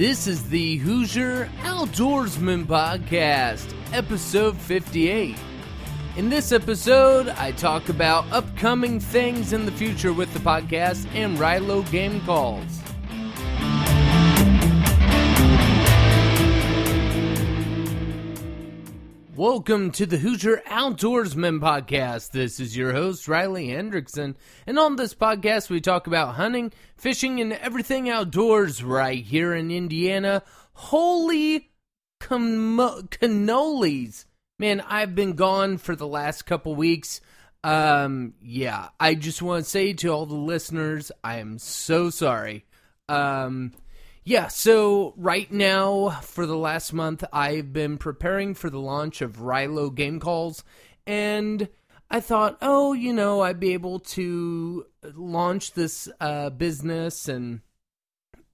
This is the Hoosier Outdoorsman Podcast, episode 58. In this episode, I talk about upcoming things in the future with the podcast and Ryloh game calls. Welcome to the Hoosier Outdoorsman Podcast. This is your host, Riley Hendrixson. And on this podcast, we talk about hunting, fishing, and everything outdoors right here in Indiana. Holy com- cannolis. Man, I've been gone for the last couple weeks. Um, yeah, I just want to say to all the listeners, I am so sorry. Um, yeah, so right now, for the last month, I've been preparing for the launch of Ryloh Game Calls, and I thought, oh, you know, I'd be able to launch this uh, business and,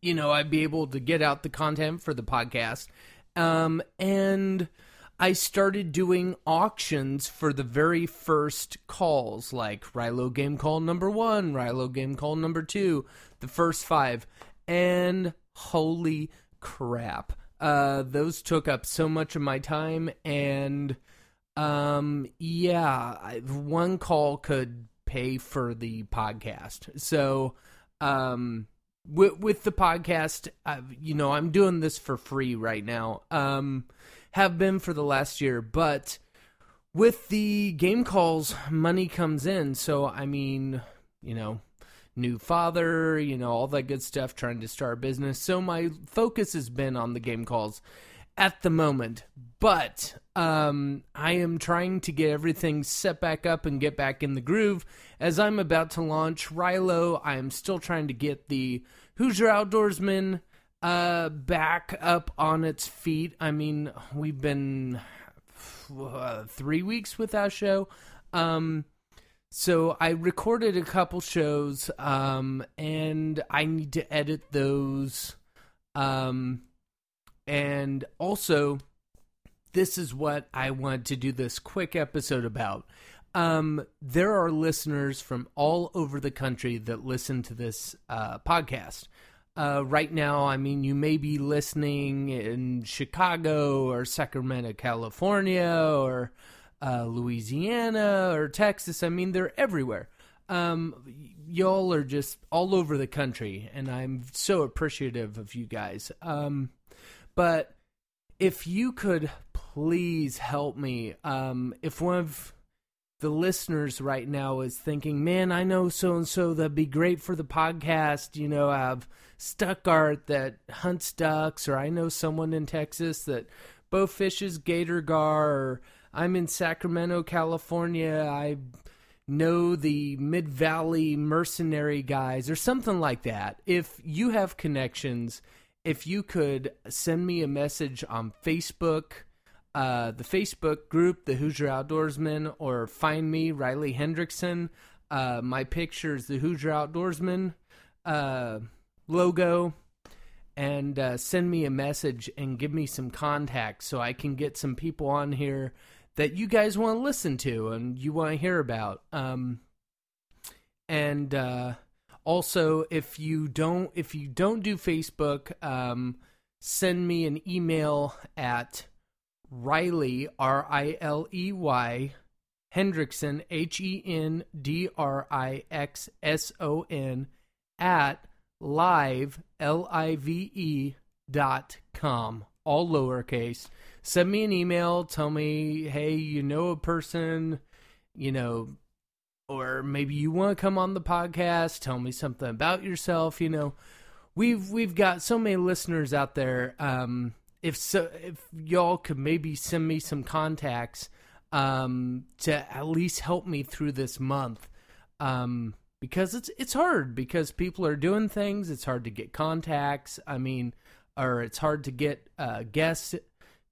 you know, I'd be able to get out the content for the podcast. Um, and I started doing auctions for the very first calls, like Ryloh Game Call number one, Ryloh Game Call number two, the first five. And holy crap. Uh, those took up so much of my time, and um, yeah, I, one call could pay for the podcast. So, um, with, with the podcast, uh, you know, I'm doing this for free right now. Um, have been for the last year, but with the game calls, money comes in. So, I mean, you know, new father, you know, all that good stuff, trying to start a business. So my focus has been on the game calls at the moment. But um, I am trying to get everything set back up and get back in the groove. As I'm about to launch Ryloh, I am still trying to get the Hoosier Outdoorsman uh, back up on its feet. I mean, we've been uh, three weeks without show. Um, so I recorded a couple shows, um, and I need to edit those. Um, and also, this is what I want to do this quick episode about. Um, there are listeners from all over the country that listen to this uh, podcast. Uh, right now, I mean, you may be listening in Chicago or Sacramento, California, or uh, Louisiana or Texas. I mean, they're everywhere. Um, y'all are just all over the country, and I'm so appreciative of you guys. Um, but if you could please help me, um, if one of the listeners right now is thinking, man, I know so and so that'd be great for the podcast. You know, I have Stuttgart that hunts ducks, or I know someone in Texas that bow fishes gator gar, or I'm in Sacramento, California. I know the Mid Valley mercenary guys or something like that. If you have connections, if you could send me a message on Facebook, uh, the Facebook group, the Hoosier Outdoorsman, or find me, Riley Hendrixson. Uh, my picture is the Hoosier Outdoorsman uh, logo. And uh, send me a message and give me some contacts so I can get some people on here that you guys want to listen to and you want to hear about. Um, and uh, also, if you don't, if you don't do Facebook, um, send me an email at Riley R I L E Y Hendrixson H E N D R I X S O N at live L I V E dot com all lowercase send me an email. Tell me, hey, you know a person, you know, or maybe you want to come on the podcast. Tell me something about yourself. You know, we've we've got so many listeners out there. Um, if so, if y'all could maybe send me some contacts um, to at least help me through this month. Um, because it's it's hard because people are doing things. It's hard to get contacts. I mean, or it's hard to get uh, guests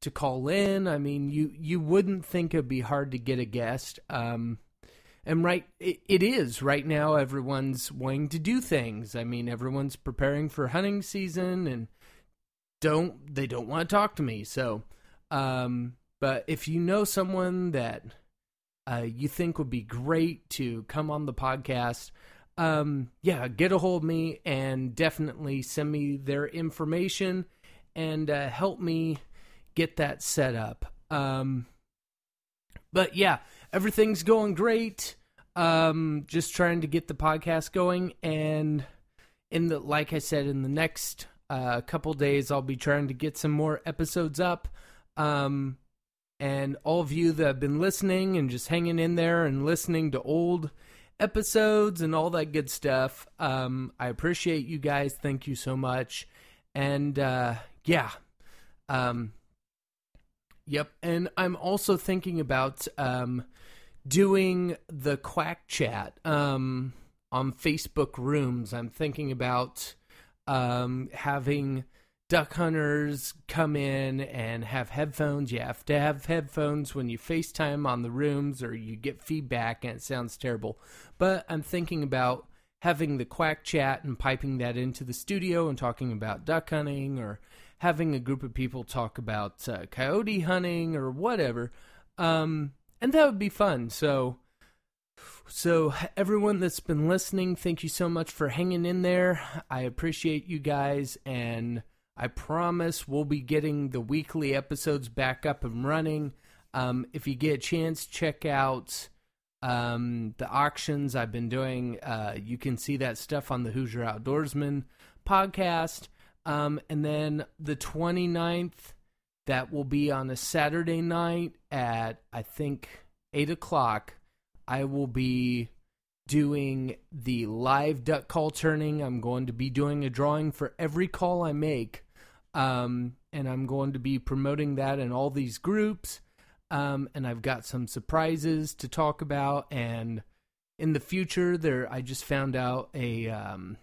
to call in. I mean, you you wouldn't think it'd be hard to get a guest. Um, and right, it, it is right now. Everyone's wanting to do things. I mean, everyone's preparing for hunting season, and don't they don't want to talk to me. So, um, but if you know someone that uh, you think would be great to come on the podcast, um, yeah, get a hold of me and definitely send me their information and uh, help me get that set up. Um, but yeah, everything's going great. Um, just trying to get the podcast going, and in the like I said, in the next uh, couple days, I'll be trying to get some more episodes up. Um, and all of you that have been listening and just hanging in there and listening to old episodes and all that good stuff. Um, I appreciate you guys. Thank you so much. And uh, yeah, um, yep. And I'm also thinking about um, doing the Quack Chat um, on Facebook Rooms. I'm thinking about um, having duck hunters come in and have headphones. You have to have headphones when you FaceTime on the rooms or you get feedback and it sounds terrible. But I'm thinking about having the quack chat and piping that into the studio and talking about duck hunting or having a group of people talk about uh, coyote hunting or whatever. Um, and that would be fun. So, so everyone that's been listening, thank you so much for hanging in there. I appreciate you guys and I promise we'll be getting the weekly episodes back up and running. Um, if you get a chance, check out um, the auctions I've been doing. Uh, you can see that stuff on the Hoosier Outdoorsman podcast. Um, and then the 29th, that will be on a Saturday night at, I think, 8 o'clock. I will be doing the live duck call turning. I'm going to be doing a drawing for every call I make um, and I'm going to be promoting that in all these groups. Um, and I've got some surprises to talk about. And in the future, there I just found out a um,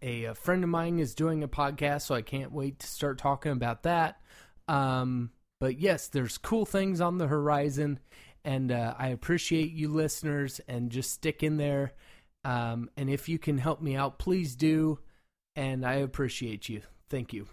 a, a, friend of mine is doing a podcast, so I can't wait to start talking about that. Um, but yes, there's cool things on the horizon, and uh, I appreciate you listeners and just stick in there. Um, and if you can help me out, please do. And I appreciate you. Thank you.